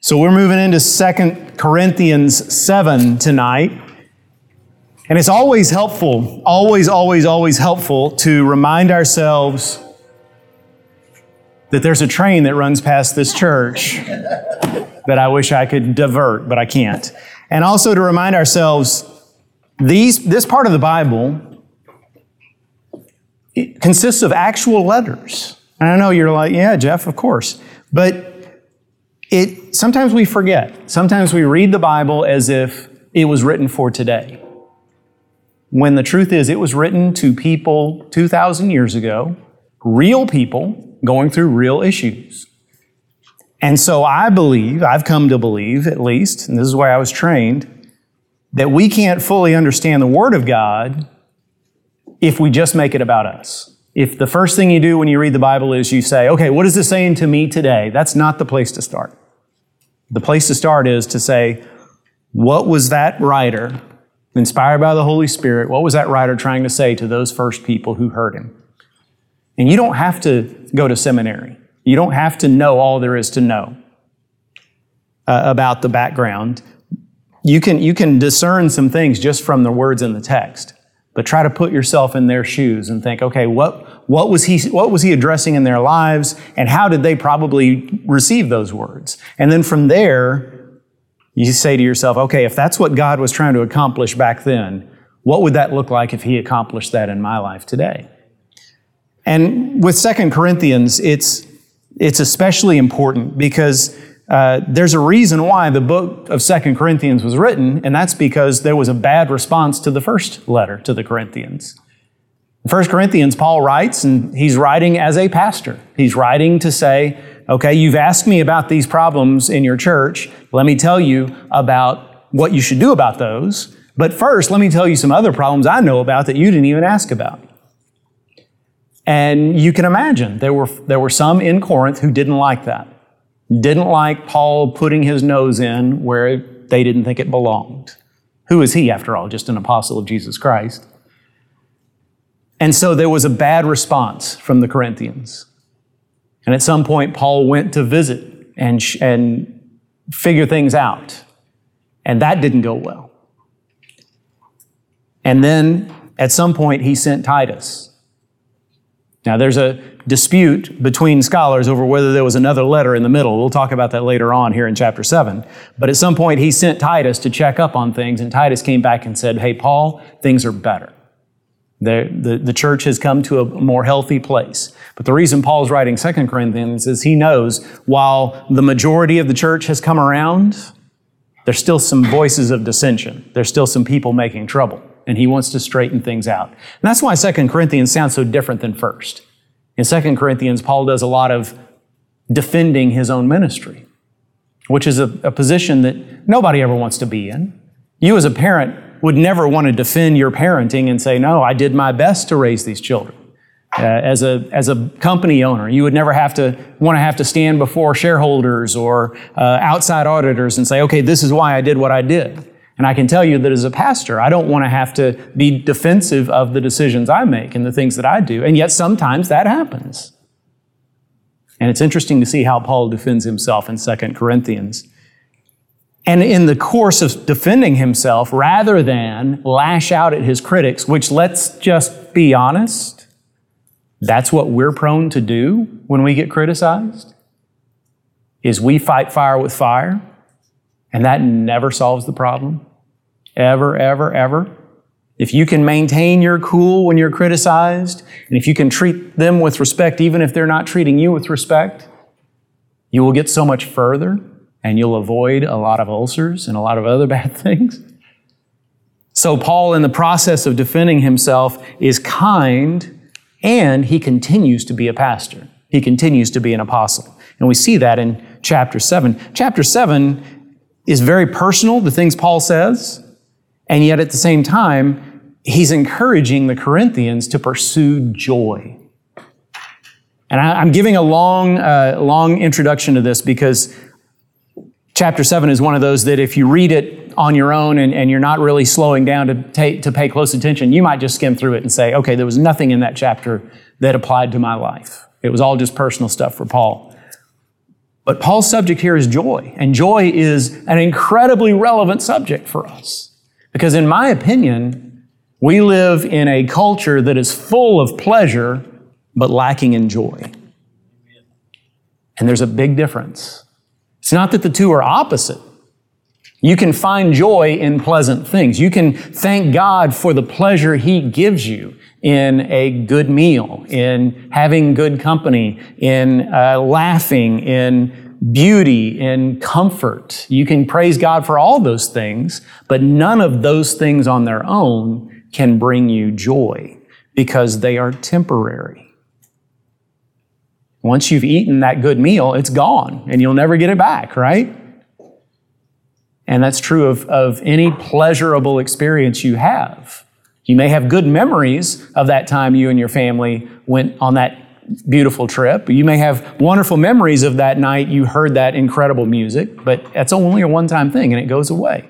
So we're moving into Second Corinthians 7 tonight. And it's always helpful, always, always, always helpful to remind ourselves that there's a train that runs past this church that I wish I could divert, but I can't. And also to remind ourselves these, this part of the Bible consists of actual letters. And I know you're like, yeah, Jeff, of course. But it sometimes we forget. Sometimes we read the Bible as if it was written for today. When the truth is it was written to people 2000 years ago, real people going through real issues. And so I believe, I've come to believe at least, and this is why I was trained, that we can't fully understand the Word of God if we just make it about us. If the first thing you do when you read the Bible is you say, okay, what is this saying to me today? That's not the place to start. The place to start is to say, what was that writer, inspired by the Holy Spirit, what was that writer trying to say to those first people who heard him? And you don't have to go to seminary. You don't have to know all there is to know uh, about the background. You can, you can discern some things just from the words in the text but try to put yourself in their shoes and think, okay, what, what, was he, what was he addressing in their lives, and how did they probably receive those words? And then from there, you say to yourself, okay, if that's what God was trying to accomplish back then, what would that look like if he accomplished that in my life today? And with Second Corinthians, it's, it's especially important because uh, there's a reason why the book of Second Corinthians was written, and that's because there was a bad response to the first letter to the Corinthians. In 1 Corinthians, Paul writes, and he's writing as a pastor. He's writing to say, okay, you've asked me about these problems in your church. Let me tell you about what you should do about those. But first, let me tell you some other problems I know about that you didn't even ask about. And you can imagine there were, there were some in Corinth who didn't like that didn't like Paul putting his nose in where they didn't think it belonged. Who is he, after all? Just an apostle of Jesus Christ. And so there was a bad response from the Corinthians. And at some point, Paul went to visit and, and figure things out. And that didn't go well. And then at some point, he sent Titus. Now, there's a dispute between scholars over whether there was another letter in the middle. We'll talk about that later on here in chapter 7. But at some point, he sent Titus to check up on things, and Titus came back and said, Hey, Paul, things are better. The, the, the church has come to a more healthy place. But the reason Paul's writing 2 Corinthians is he knows while the majority of the church has come around, there's still some voices of dissension. There's still some people making trouble. And he wants to straighten things out. And that's why 2 Corinthians sounds so different than 1st. In 2 Corinthians, Paul does a lot of defending his own ministry, which is a, a position that nobody ever wants to be in. You, as a parent, would never want to defend your parenting and say, No, I did my best to raise these children. Uh, as, a, as a company owner, you would never have to want to have to stand before shareholders or uh, outside auditors and say, Okay, this is why I did what I did. And I can tell you that as a pastor, I don't want to have to be defensive of the decisions I make and the things that I do. And yet sometimes that happens. And it's interesting to see how Paul defends himself in 2 Corinthians. And in the course of defending himself, rather than lash out at his critics, which let's just be honest, that's what we're prone to do when we get criticized, is we fight fire with fire, and that never solves the problem ever, ever, ever. If you can maintain your cool when you're criticized, and if you can treat them with respect, even if they're not treating you with respect, you will get so much further and you'll avoid a lot of ulcers and a lot of other bad things. So, Paul, in the process of defending himself, is kind and he continues to be a pastor. He continues to be an apostle. And we see that in chapter 7. Chapter 7 is very personal, the things Paul says. And yet at the same time, he's encouraging the Corinthians to pursue joy. And I, am giving a long, uh, long introduction to this because chapter 7 is one of those that if you read it on your own and, and you're not really slowing down to, to pay close attention, you might just skim through it and say, okay, there was nothing in that chapter that applied to my life. It was all just personal stuff for Paul. But Paul's subject here is joy, and joy is an incredibly relevant subject for us. Because, in my opinion, we live in a culture that is full of pleasure but lacking in joy. And there's a big difference. It's not that the two are opposite. You can find joy in pleasant things. You can thank God for the pleasure He gives you in a good meal, in having good company, in uh, laughing, in beauty, and comfort. You can praise God for all those things, but none of those things on their own can bring you joy because they are temporary. Once you've eaten that good meal, it's gone and you'll never get it back, right? And that's true of, of any pleasurable experience you have. You may have good memories of that time you and your family went on that beautiful trip. You may have wonderful memories of that night you heard that incredible music, but that's only a one time thing and it goes away.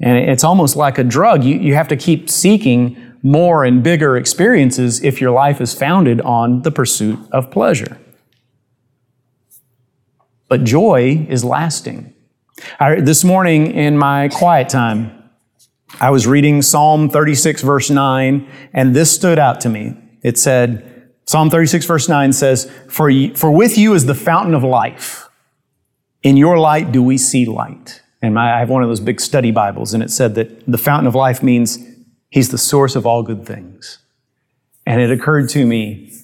And it's almost like a drug. You, you have to keep seeking more and bigger experiences if your life is founded on the pursuit of pleasure. But joy is lasting. I, this morning in my quiet time, I was reading Psalm 36, verse 9, and this stood out to me. It said, Psalm 36, verse 9 says, For, for with you is the fountain of life. In your light do we see light. And my, I have one of those big study Bibles, and it said that the fountain of life means He's the source of all good things. And it occurred to me,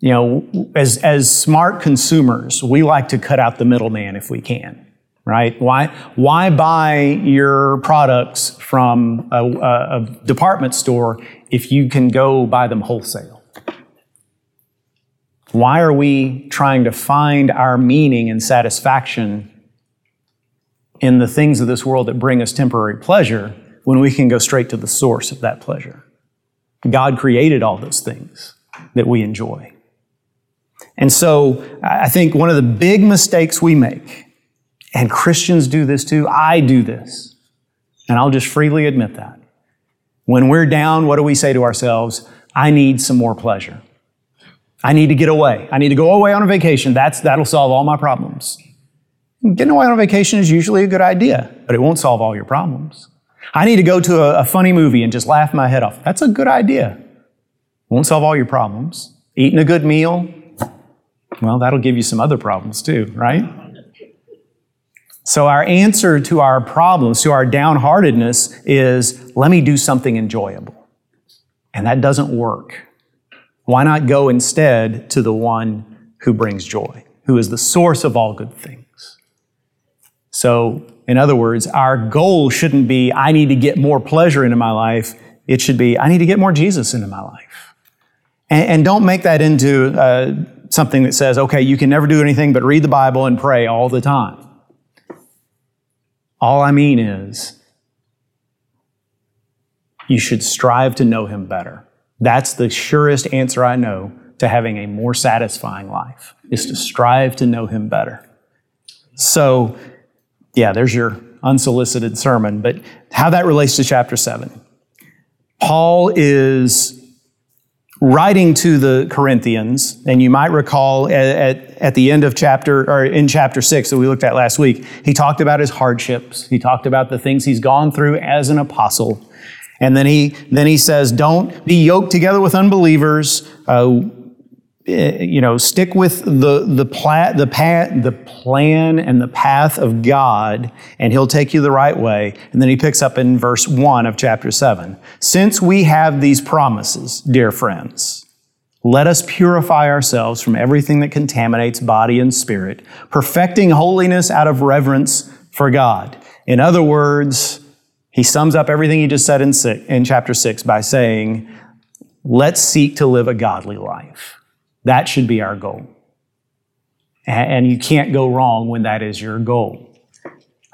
you know, as, as smart consumers, we like to cut out the middleman if we can right? Why, why buy your products from a, a, department store if you can go buy them wholesale? Why are we trying to find our meaning and satisfaction in the things of this world that bring us temporary pleasure when we can go straight to the source of that pleasure? God created all those things that we enjoy. And so I think one of the big mistakes we make and Christians do this too. I do this. And I'll just freely admit that. When we're down, what do we say to ourselves? I need some more pleasure. I need to get away. I need to go away on a vacation. That's, that'll solve all my problems. Getting away on a vacation is usually a good idea, but it won't solve all your problems. I need to go to a, a funny movie and just laugh my head off. That's a good idea. Won't solve all your problems. Eating a good meal, well, that'll give you some other problems too, right? So, our answer to our problems, to our downheartedness, is let me do something enjoyable. And that doesn't work. Why not go instead to the one who brings joy, who is the source of all good things? So, in other words, our goal shouldn't be, I need to get more pleasure into my life. It should be, I need to get more Jesus into my life. And, and don't make that into uh, something that says, okay, you can never do anything but read the Bible and pray all the time. All I mean is, you should strive to know Him better. That's the surest answer I know to having a more satisfying life, is to strive to know Him better. So, yeah, there's your unsolicited sermon, but how that relates to chapter 7. Paul is writing to the Corinthians, and you might recall at, at, at, the end of chapter, or in chapter six that we looked at last week, he talked about his hardships. He talked about the things he's gone through as an apostle. And then he, then he says, don't be yoked together with unbelievers. Uh, Eh, you know, stick with the, the, pla- the, pa- the plan and the path of God, and He'll take you the right way. And then he picks up in verse 1 of chapter 7. Since we have these promises, dear friends, let us purify ourselves from everything that contaminates body and spirit, perfecting holiness out of reverence for God. In other words, he sums up everything he just said in, six, in chapter 6 by saying, Let's seek to live a godly life. That should be our goal. And you can't go wrong when that is your goal.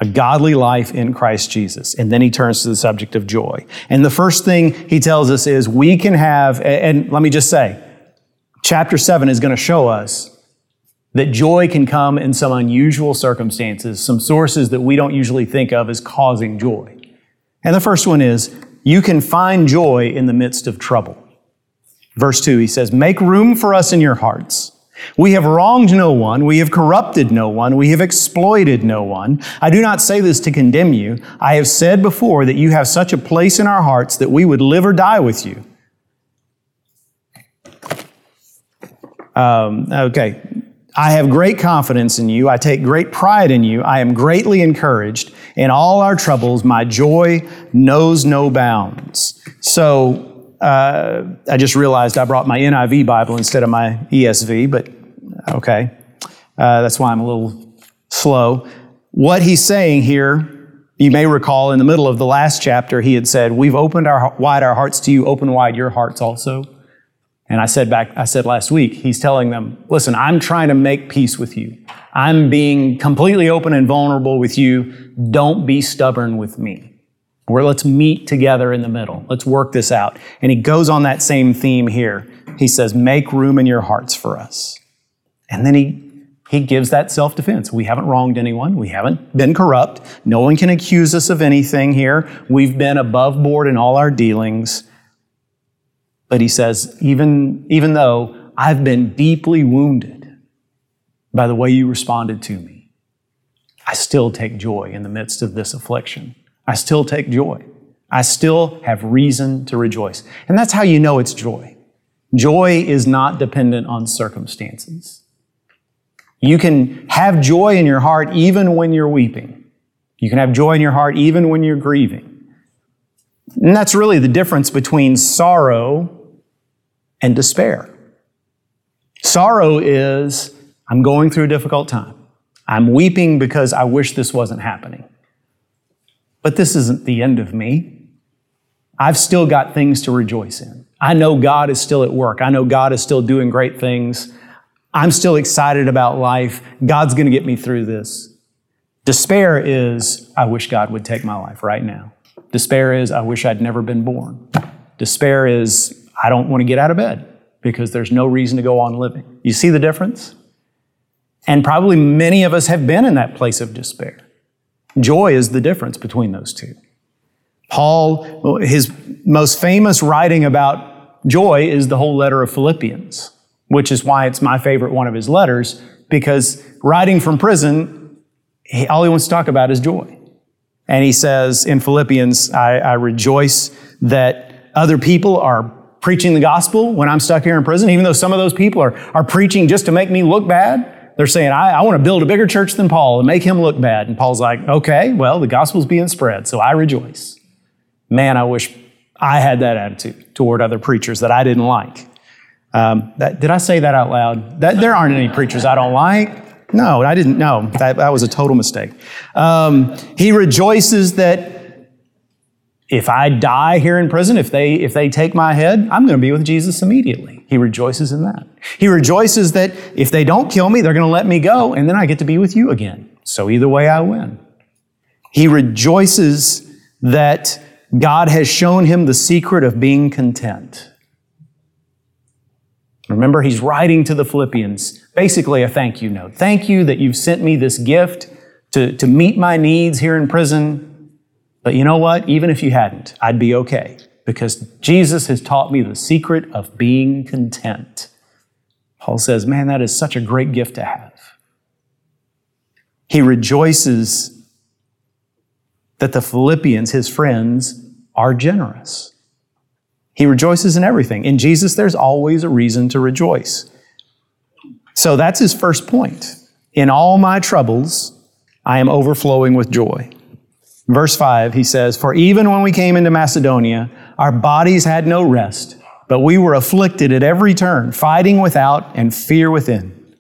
A godly life in Christ Jesus. And then he turns to the subject of joy. And the first thing he tells us is we can have, and let me just say, chapter 7 is going to show us that joy can come in some unusual circumstances, some sources that we don't usually think of as causing joy. And the first one is you can find joy in the midst of trouble. Verse 2, he says, Make room for us in your hearts. We have wronged no one. We have corrupted no one. We have exploited no one. I do not say this to condemn you. I have said before that you have such a place in our hearts that we would live or die with you. Um, okay. I have great confidence in you. I take great pride in you. I am greatly encouraged. In all our troubles, my joy knows no bounds. So, uh, I just realized I brought my NIV Bible instead of my ESV, but okay. Uh, that's why I'm a little slow. What he's saying here, you may recall in the middle of the last chapter, he had said, We've opened our, wide our hearts to you, open wide your hearts also. And I said back, I said last week, he's telling them, listen, I'm trying to make peace with you. I'm being completely open and vulnerable with you. Don't be stubborn with me. Or let's meet together in the middle. Let's work this out. And he goes on that same theme here. He says, make room in your hearts for us. And then he he gives that self defense. We haven't wronged anyone. We haven't been corrupt. No one can accuse us of anything here. We've been above board in all our dealings. But he says, even, even though I've been deeply wounded by the way you responded to me, I still take joy in the midst of this affliction. I still take joy. I still have reason to rejoice. And that's how you know it's joy. Joy is not dependent on circumstances. You can have joy in your heart even when you're weeping. You can have joy in your heart even when you're grieving. And that's really the difference between sorrow and despair. Sorrow is, I'm going through a difficult time. I'm weeping because I wish this wasn't happening. But this isn't the end of me. I've still got things to rejoice in. I know God is still at work. I know God is still doing great things. I'm still excited about life. God's going to get me through this. Despair is, I wish God would take my life right now. Despair is, I wish I'd never been born. Despair is, I don't want to get out of bed because there's no reason to go on living. You see the difference? And probably many of us have been in that place of despair. Joy is the difference between those two. Paul, his most famous writing about joy is the whole letter of Philippians, which is why it's my favorite one of his letters, because writing from prison, all he wants to talk about is joy. And he says in Philippians, I, I rejoice that other people are preaching the gospel when I'm stuck here in prison, even though some of those people are, are preaching just to make me look bad. They're saying, I, I want to build a bigger church than Paul and make him look bad. And Paul's like, okay, well, the gospel's being spread, so I rejoice. Man, I wish I had that attitude toward other preachers that I didn't like. Um, that, did I say that out loud? That, there aren't any preachers I don't like. No, I didn't. No, that, that was a total mistake. Um, he rejoices that if I die here in prison, if they, if they take my head, I'm going to be with Jesus immediately. He rejoices in that. He rejoices that if they don't kill me, they're going to let me go, and then I get to be with you again. So either way, I win. He rejoices that God has shown him the secret of being content. Remember, he's writing to the Philippians basically a thank you note. Thank you that you've sent me this gift to, to meet my needs here in prison. But you know what? Even if you hadn't, I'd be okay because Jesus has taught me the secret of being content. Paul says, Man, that is such a great gift to have. He rejoices that the Philippians, his friends, are generous. He rejoices in everything. In Jesus, there's always a reason to rejoice. So that's his first point. In all my troubles, I am overflowing with joy. Verse 5, he says, For even when we came into Macedonia, our bodies had no rest, but we were afflicted at every turn, fighting without and fear within.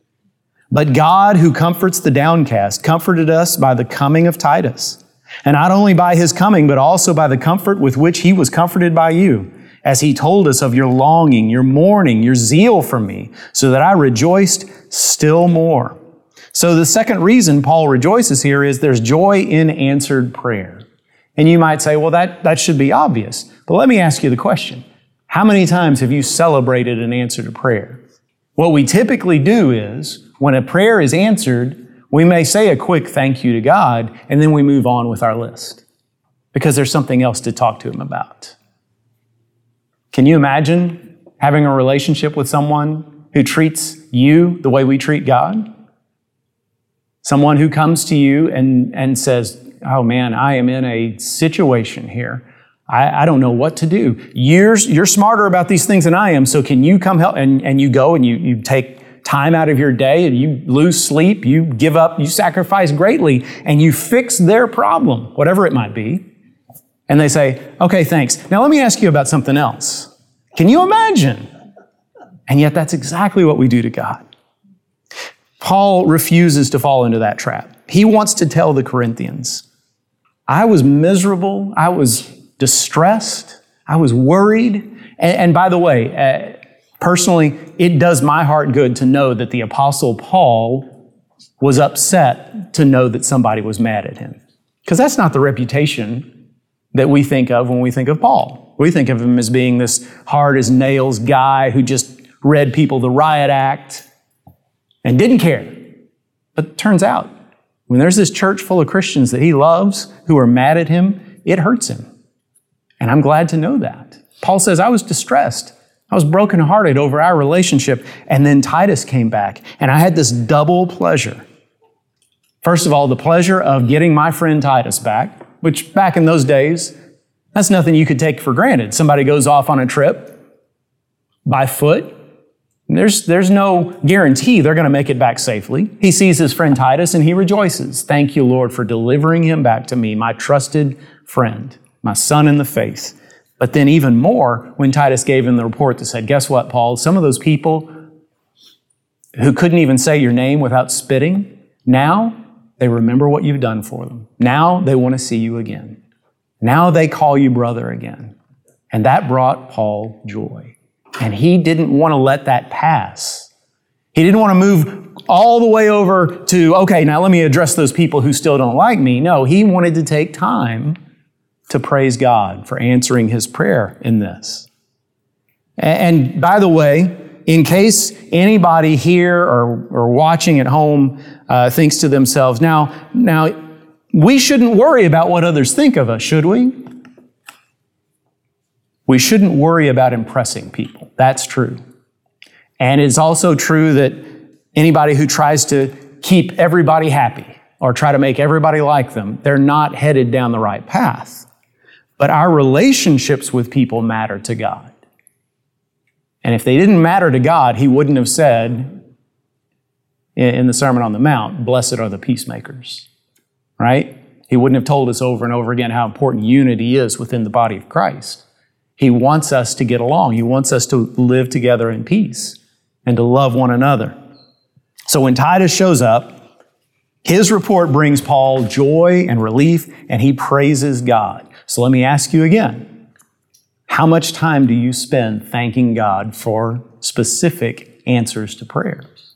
But God, who comforts the downcast, comforted us by the coming of Titus. And not only by his coming, but also by the comfort with which he was comforted by you, as he told us of your longing, your mourning, your zeal for me, so that I rejoiced still more. So the second reason Paul rejoices here is there's joy in answered prayer. And you might say, well, that, that should be obvious. But let me ask you the question. How many times have you celebrated an answer to prayer? What we typically do is, when a prayer is answered, we may say a quick thank you to God, and then we move on with our list because there's something else to talk to Him about. Can you imagine having a relationship with someone who treats you the way we treat God? Someone who comes to you and, and says, Oh man, I am in a situation here. I, I don't know what to do. You're, you're smarter about these things than I am, so can you come help? And, and you go and you, you take time out of your day and you lose sleep, you give up, you sacrifice greatly, and you fix their problem, whatever it might be. And they say, okay, thanks. Now let me ask you about something else. Can you imagine? And yet that's exactly what we do to God. Paul refuses to fall into that trap. He wants to tell the Corinthians, I was miserable, I was distressed, I was worried. And, and by the way, uh, personally, it does my heart good to know that the Apostle Paul was upset to know that somebody was mad at him. Because that's not the reputation that we think of when we think of Paul. We think of him as being this hard as nails guy who just read people the riot act and didn't care. But turns out, when there's this church full of Christians that he loves who are mad at him, it hurts him. And I'm glad to know that. Paul says, I was distressed. I was brokenhearted over our relationship. And then Titus came back, and I had this double pleasure. First of all, the pleasure of getting my friend Titus back, which back in those days, that's nothing you could take for granted. Somebody goes off on a trip by foot. There's, there's no guarantee they're going to make it back safely. He sees his friend Titus and he rejoices. Thank you, Lord, for delivering him back to me, my trusted friend my son in the faith. But then, even more, when Titus gave him the report that said, Guess what, Paul? Some of those people who couldn't even say your name without spitting, now they remember what you've done for them. Now they want to see you again. Now they call you brother again. And that brought Paul joy. And he didn't want to let that pass. He didn't want to move all the way over to, okay, now let me address those people who still don't like me. No, he wanted to take time to praise God for answering his prayer in this. And by the way, in case anybody here or, or watching at home uh, thinks to themselves, now, now, we shouldn't worry about what others think of us, should we? We shouldn't worry about impressing people. That's true. And it's also true that anybody who tries to keep everybody happy or try to make everybody like them, they're not headed down the right path. But our relationships with people matter to God. And if they didn't matter to God, He wouldn't have said in the Sermon on the Mount, Blessed are the peacemakers, right? He wouldn't have told us over and over again how important unity is within the body of Christ. He wants us to get along. He wants us to live together in peace and to love one another. So when Titus shows up, his report brings Paul joy and relief, and he praises God. So let me ask you again how much time do you spend thanking God for specific answers to prayers?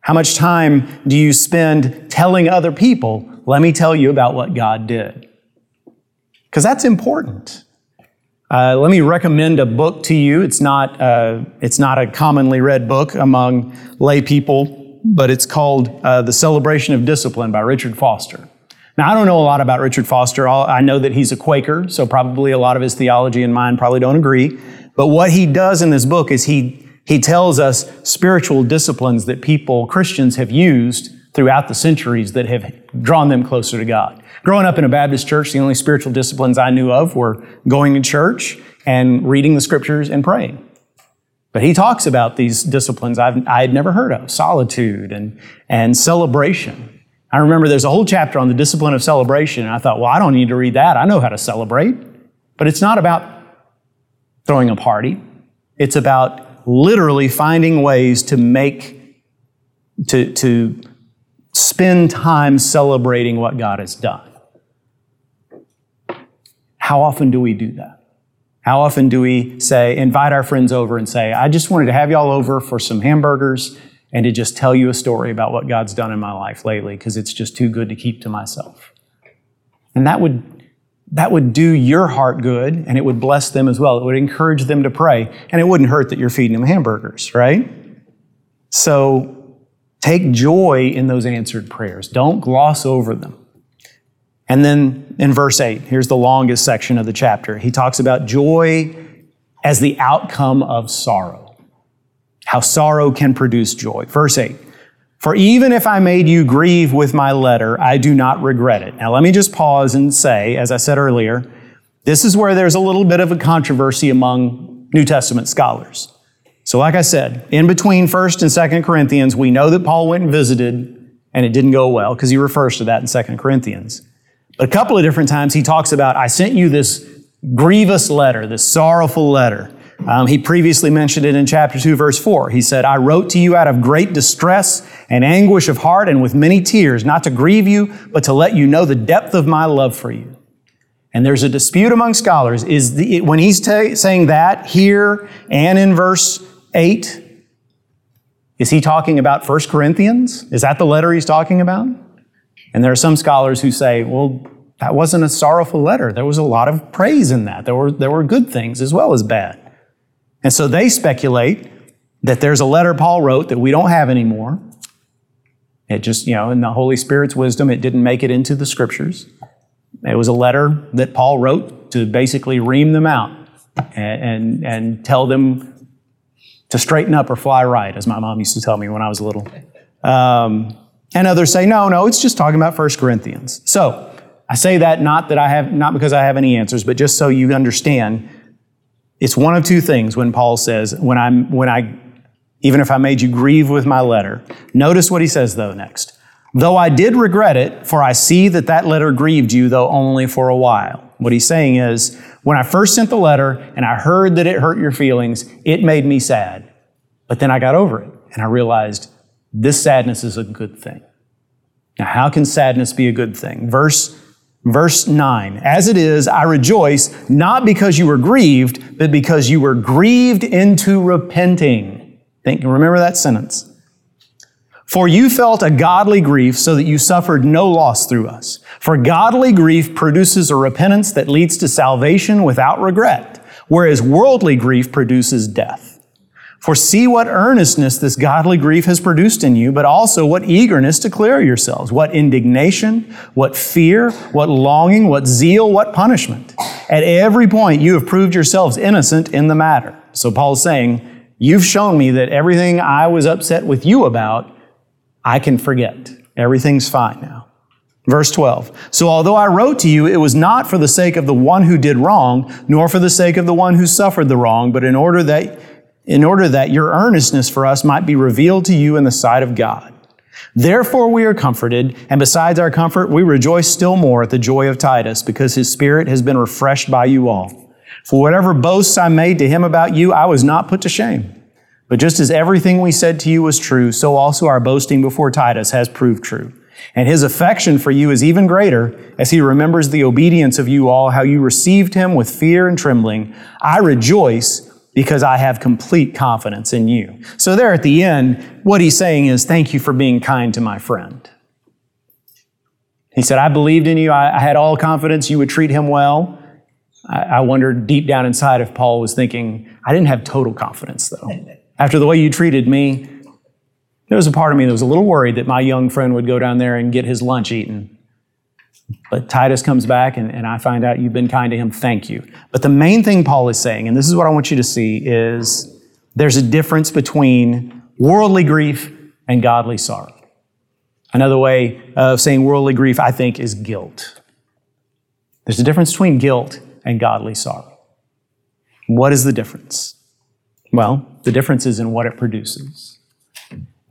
How much time do you spend telling other people, let me tell you about what God did? Because that's important. Uh, let me recommend a book to you. It's not, uh, it's not a commonly read book among lay people, but it's called uh, The Celebration of Discipline by Richard Foster. Now, I don't know a lot about Richard Foster. I know that he's a Quaker, so probably a lot of his theology and mine probably don't agree. But what he does in this book is he, he tells us spiritual disciplines that people, Christians, have used throughout the centuries that have drawn them closer to God. Growing up in a Baptist church, the only spiritual disciplines I knew of were going to church and reading the scriptures and praying. But he talks about these disciplines I've, I had never heard of solitude and, and celebration. I remember there's a whole chapter on the discipline of celebration, and I thought, well, I don't need to read that. I know how to celebrate. But it's not about throwing a party, it's about literally finding ways to make, to, to spend time celebrating what God has done. How often do we do that? How often do we say, invite our friends over and say, I just wanted to have y'all over for some hamburgers and to just tell you a story about what God's done in my life lately because it's just too good to keep to myself. And that would that would do your heart good and it would bless them as well. It would encourage them to pray and it wouldn't hurt that you're feeding them hamburgers, right? So take joy in those answered prayers. Don't gloss over them. And then in verse 8, here's the longest section of the chapter. He talks about joy as the outcome of sorrow. how sorrow can produce joy. Verse 8 For even if I made you grieve with my letter, I do not regret it. Now, let me just pause and say, as I said earlier, this is where there's a little bit of a controversy among New Testament scholars. So, like I said, in between 1st and 2nd Corinthians, we know that Paul went and visited and it didn't go well because he refers to that in 2nd Corinthians. But a couple of different times he talks about, I sent you this grievous letter, this sorrowful letter. Um, he previously mentioned it in chapter 2, verse 4. He said, I wrote to you out of great distress and anguish of heart and with many tears, not to grieve you, but to let you know the depth of my love for you. And there's a dispute among scholars. Is the, when he's t- saying that here and in verse 8, is he talking about 1 Corinthians? Is that the letter he's talking about? And there are some scholars who say, well, that wasn't a sorrowful letter. There was a lot of praise in that. There were, there were good things as well as bad. And so they speculate that there's a letter Paul wrote that we don't have anymore. It just, you know, in the Holy Spirit's wisdom, it didn't make it into the scriptures. It was a letter that Paul wrote to basically ream them out and, and, and tell them to straighten up or fly right, as my mom used to tell me when I was little. Um, and others say, no, no, it's just talking about 1 Corinthians. So I say that not that I have, not because I have any answers, but just so you understand it's one of two things when Paul says, when I'm, when I, even if I made you grieve with my letter. Notice what he says though next. Though I did regret it, for I see that that letter grieved you, though only for a while. What he's saying is, when I first sent the letter and I heard that it hurt your feelings, it made me sad. But then I got over it and I realized this sadness is a good thing. Now, how can sadness be a good thing? Verse Verse 9, as it is, I rejoice, not because you were grieved, but because you were grieved into repenting. Think, remember that sentence. For you felt a godly grief so that you suffered no loss through us. For godly grief produces a repentance that leads to salvation without regret, whereas worldly grief produces death. For see what earnestness this godly grief has produced in you, but also what eagerness to clear yourselves, what indignation, what fear, what longing, what zeal, what punishment. At every point you have proved yourselves innocent in the matter. So Paul's saying, You've shown me that everything I was upset with you about, I can forget. Everything's fine now. Verse 12. So although I wrote to you, it was not for the sake of the one who did wrong, nor for the sake of the one who suffered the wrong, but in order that in order that your earnestness for us might be revealed to you in the sight of God. Therefore we are comforted, and besides our comfort, we rejoice still more at the joy of Titus, because his spirit has been refreshed by you all. For whatever boasts I made to him about you, I was not put to shame. But just as everything we said to you was true, so also our boasting before Titus has proved true. And his affection for you is even greater as he remembers the obedience of you all, how you received him with fear and trembling. I rejoice because I have complete confidence in you. So, there at the end, what he's saying is, Thank you for being kind to my friend. He said, I believed in you. I, I had all confidence you would treat him well. I, I wondered deep down inside if Paul was thinking, I didn't have total confidence, though. After the way you treated me, there was a part of me that was a little worried that my young friend would go down there and get his lunch eaten. But Titus comes back and, and I find out you've been kind to him. Thank you. But the main thing Paul is saying, and this is what I want you to see, is there's a difference between worldly grief and godly sorrow. Another way of saying worldly grief, I think, is guilt. There's a difference between guilt and godly sorrow. What is the difference? Well, the difference is in what it produces.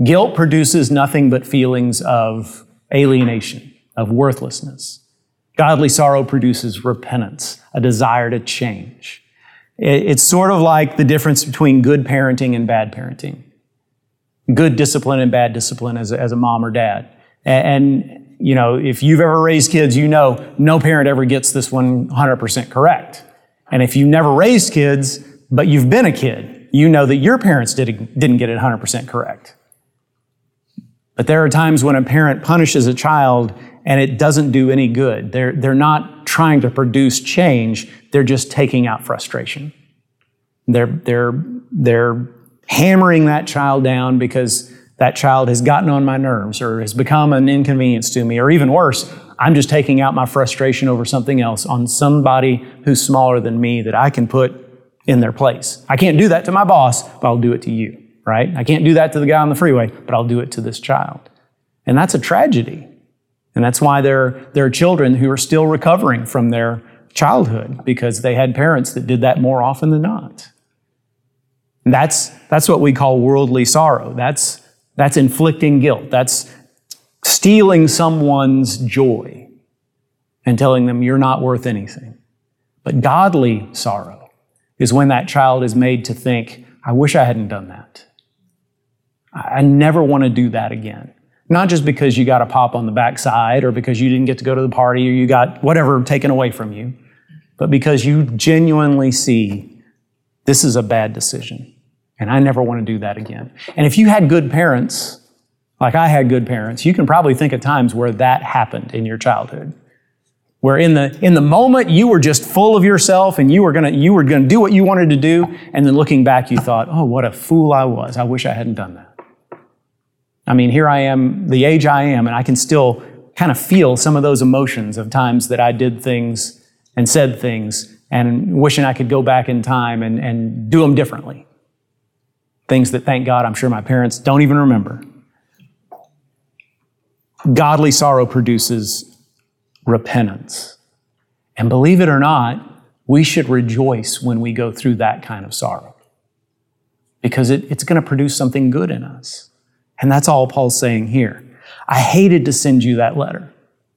Guilt produces nothing but feelings of alienation of worthlessness. Godly sorrow produces repentance, a desire to change. It's sort of like the difference between good parenting and bad parenting. Good discipline and bad discipline as a, as a mom or dad. And, you know, if you've ever raised kids, you know no parent ever gets this 100% correct. And if you've never raised kids, but you've been a kid, you know that your parents did, didn't get it 100% correct. But there are times when a parent punishes a child and it doesn't do any good. They're, they're not trying to produce change, they're just taking out frustration. They're, they're, they're hammering that child down because that child has gotten on my nerves or has become an inconvenience to me, or even worse, I'm just taking out my frustration over something else on somebody who's smaller than me that I can put in their place. I can't do that to my boss, but I'll do it to you, right? I can't do that to the guy on the freeway, but I'll do it to this child. And that's a tragedy. And that's why there, there are children who are still recovering from their childhood because they had parents that did that more often than not. And that's, that's what we call worldly sorrow. That's, that's inflicting guilt. That's stealing someone's joy and telling them you're not worth anything. But godly sorrow is when that child is made to think, I wish I hadn't done that. I never want to do that again. Not just because you got a pop on the backside or because you didn't get to go to the party or you got whatever taken away from you, but because you genuinely see this is a bad decision and I never want to do that again. And if you had good parents, like I had good parents, you can probably think of times where that happened in your childhood. Where in the in the moment you were just full of yourself and you were gonna you were gonna do what you wanted to do, and then looking back you thought, oh, what a fool I was. I wish I hadn't done that. I mean, here I am, the age I am, and I can still kind of feel some of those emotions of times that I did things and said things and wishing I could go back in time and, and do them differently. Things that, thank God, I'm sure my parents don't even remember. Godly sorrow produces repentance. And believe it or not, we should rejoice when we go through that kind of sorrow because it, it's going to produce something good in us. And that's all Paul's saying here. I hated to send you that letter.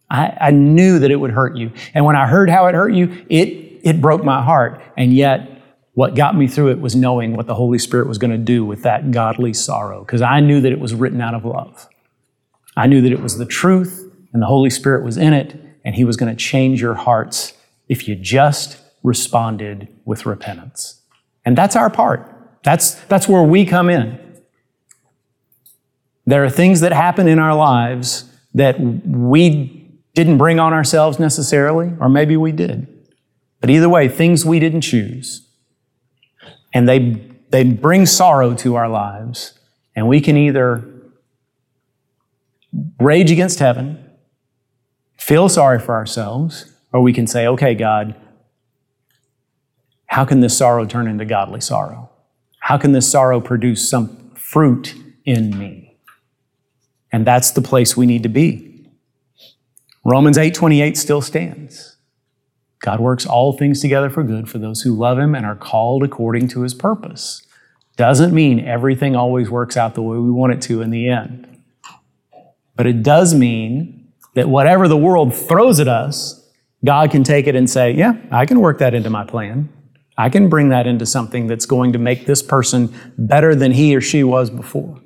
I, I knew that it would hurt you. And when I heard how it hurt you, it, it broke my heart. And yet, what got me through it was knowing what the Holy Spirit was going to do with that godly sorrow, because I knew that it was written out of love. I knew that it was the truth, and the Holy Spirit was in it, and He was going to change your hearts if you just responded with repentance. And that's our part. That's, that's where we come in. There are things that happen in our lives that we didn't bring on ourselves necessarily, or maybe we did. But either way, things we didn't choose. And they, they bring sorrow to our lives. And we can either rage against heaven, feel sorry for ourselves, or we can say, okay, God, how can this sorrow turn into godly sorrow? How can this sorrow produce some fruit in me? And that's the place we need to be. Romans 8:28 still stands. God works all things together for good for those who love him and are called according to his purpose. Doesn't mean everything always works out the way we want it to in the end. But it does mean that whatever the world throws at us, God can take it and say, Yeah, I can work that into my plan. I can bring that into something that's going to make this person better than he or she was before.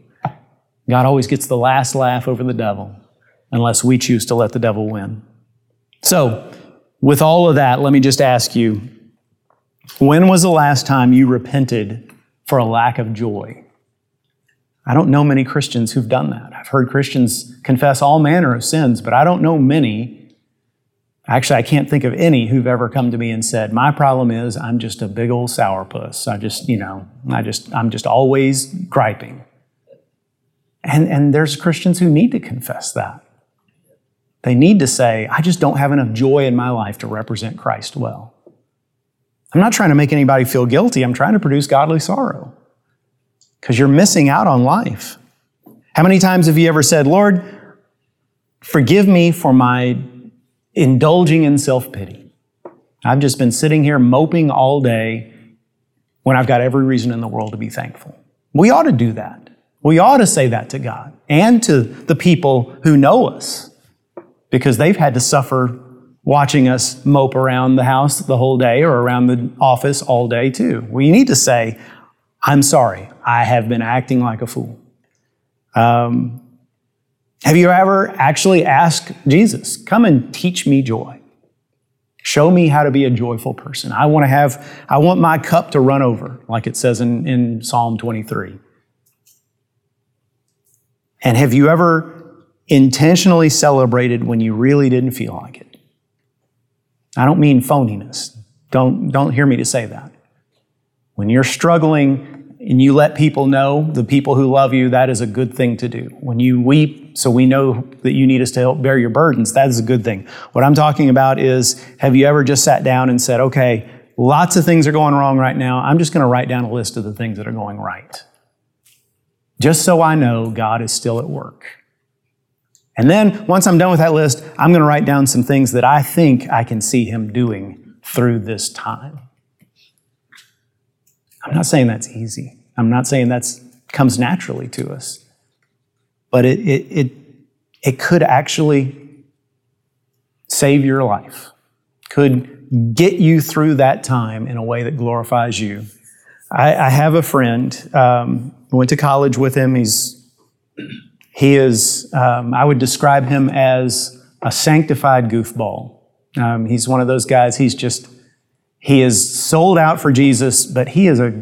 God always gets the last laugh over the devil unless we choose to let the devil win. So, with all of that, let me just ask you when was the last time you repented for a lack of joy? I don't know many Christians who've done that. I've heard Christians confess all manner of sins, but I don't know many. Actually, I can't think of any who've ever come to me and said, "My problem is I'm just a big old sourpuss. I just, you know, I just I'm just always griping." And, and there's Christians who need to confess that. They need to say, I just don't have enough joy in my life to represent Christ well. I'm not trying to make anybody feel guilty. I'm trying to produce godly sorrow because you're missing out on life. How many times have you ever said, Lord, forgive me for my indulging in self pity? I've just been sitting here moping all day when I've got every reason in the world to be thankful. We ought to do that. We ought to say that to God and to the people who know us because they've had to suffer watching us mope around the house the whole day or around the office all day too. We need to say, I'm sorry, I have been acting like a fool. Um, have you ever actually asked Jesus, come and teach me joy? Show me how to be a joyful person. I want to have, I want my cup to run over, like it says in, in Psalm 23. And have you ever intentionally celebrated when you really didn't feel like it? I don't mean phoniness. Don't, don't hear me to say that. When you're struggling and you let people know, the people who love you, that is a good thing to do. When you weep, so we know that you need us to help bear your burdens, that is a good thing. What I'm talking about is have you ever just sat down and said, okay, lots of things are going wrong right now. I'm just going to write down a list of the things that are going right. just so I know God is still at work. And then once I'm done with that list, I'm going to write down some things that I think I can see Him doing through this time. I'm not saying that's easy. I'm not saying that comes naturally to us. But it, it, it, it could actually save your life, could get you through that time in a way that glorifies you. I, I have a friend, um, went to college with him. He's, he is, um, I would describe him as a sanctified goofball. Um, he's one of those guys, he's just, he is sold out for Jesus, but he is a,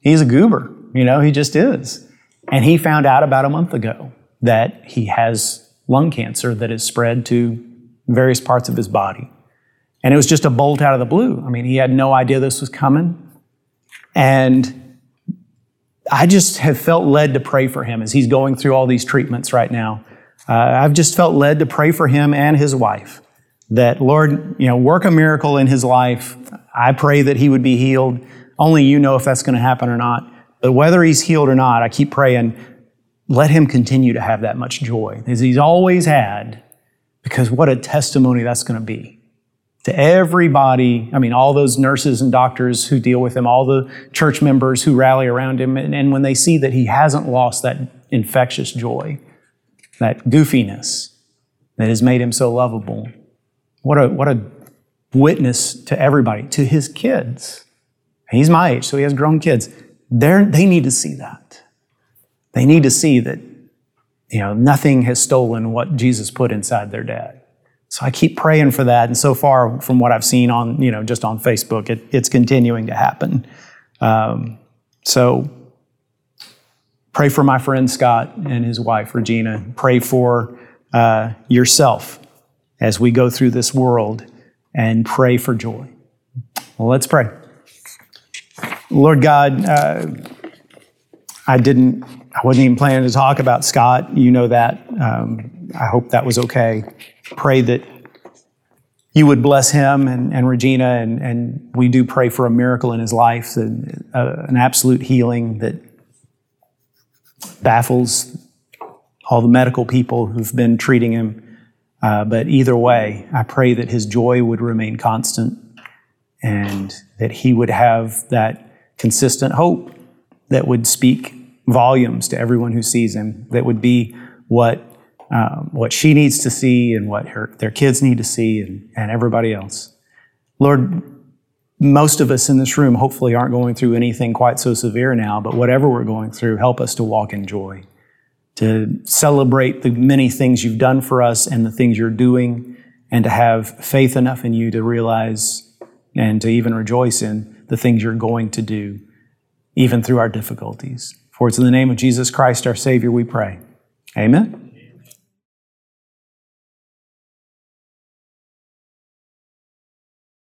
he's a goober. You know, he just is. And he found out about a month ago that he has lung cancer that has spread to various parts of his body. And it was just a bolt out of the blue. I mean, he had no idea this was coming. And I just have felt led to pray for him as he's going through all these treatments right now. Uh, I've just felt led to pray for him and his wife that, Lord, you know, work a miracle in his life. I pray that he would be healed. Only you know if that's going to happen or not. But whether he's healed or not, I keep praying, let him continue to have that much joy as he's always had, because what a testimony that's going to be to everybody. I mean, all those nurses and doctors who deal with him, all the church members who rally around him, and, and when they see that he hasn't lost that infectious joy, that goofiness that has made him so lovable, what a, what a witness to everybody, to his kids. He's my age, so he has grown kids. They're, they need to see that. They need to see that, you know, nothing has stolen what Jesus put inside their dad. So I keep praying for that. And so far, from what I've seen on, you know, just on Facebook, it, it's continuing to happen. Um, so pray for my friend Scott and his wife, Regina. Pray for uh, yourself as we go through this world and pray for joy. Well, let's pray. Lord God, uh, I didn't, I wasn't even planning to talk about Scott. You know that. Um, I hope that was okay. Pray that you would bless him and, and Regina, and, and we do pray for a miracle in his life, that, uh, an absolute healing that baffles all the medical people who've been treating him. Uh, but either way, I pray that his joy would remain constant and that he would have that consistent hope that would speak volumes to everyone who sees him, that would be what, um, what she needs to see and what her, their kids need to see and, and everybody else. Lord, most of us in this room hopefully aren't going through anything quite so severe now, but whatever we're going through, help us to walk in joy, to celebrate the many things you've done for us and the things you're doing, and to have faith enough in you to realize and to even rejoice in the things you're going to do, even through our difficulties. For it's in the name of Jesus Christ, our Savior, we pray. Amen.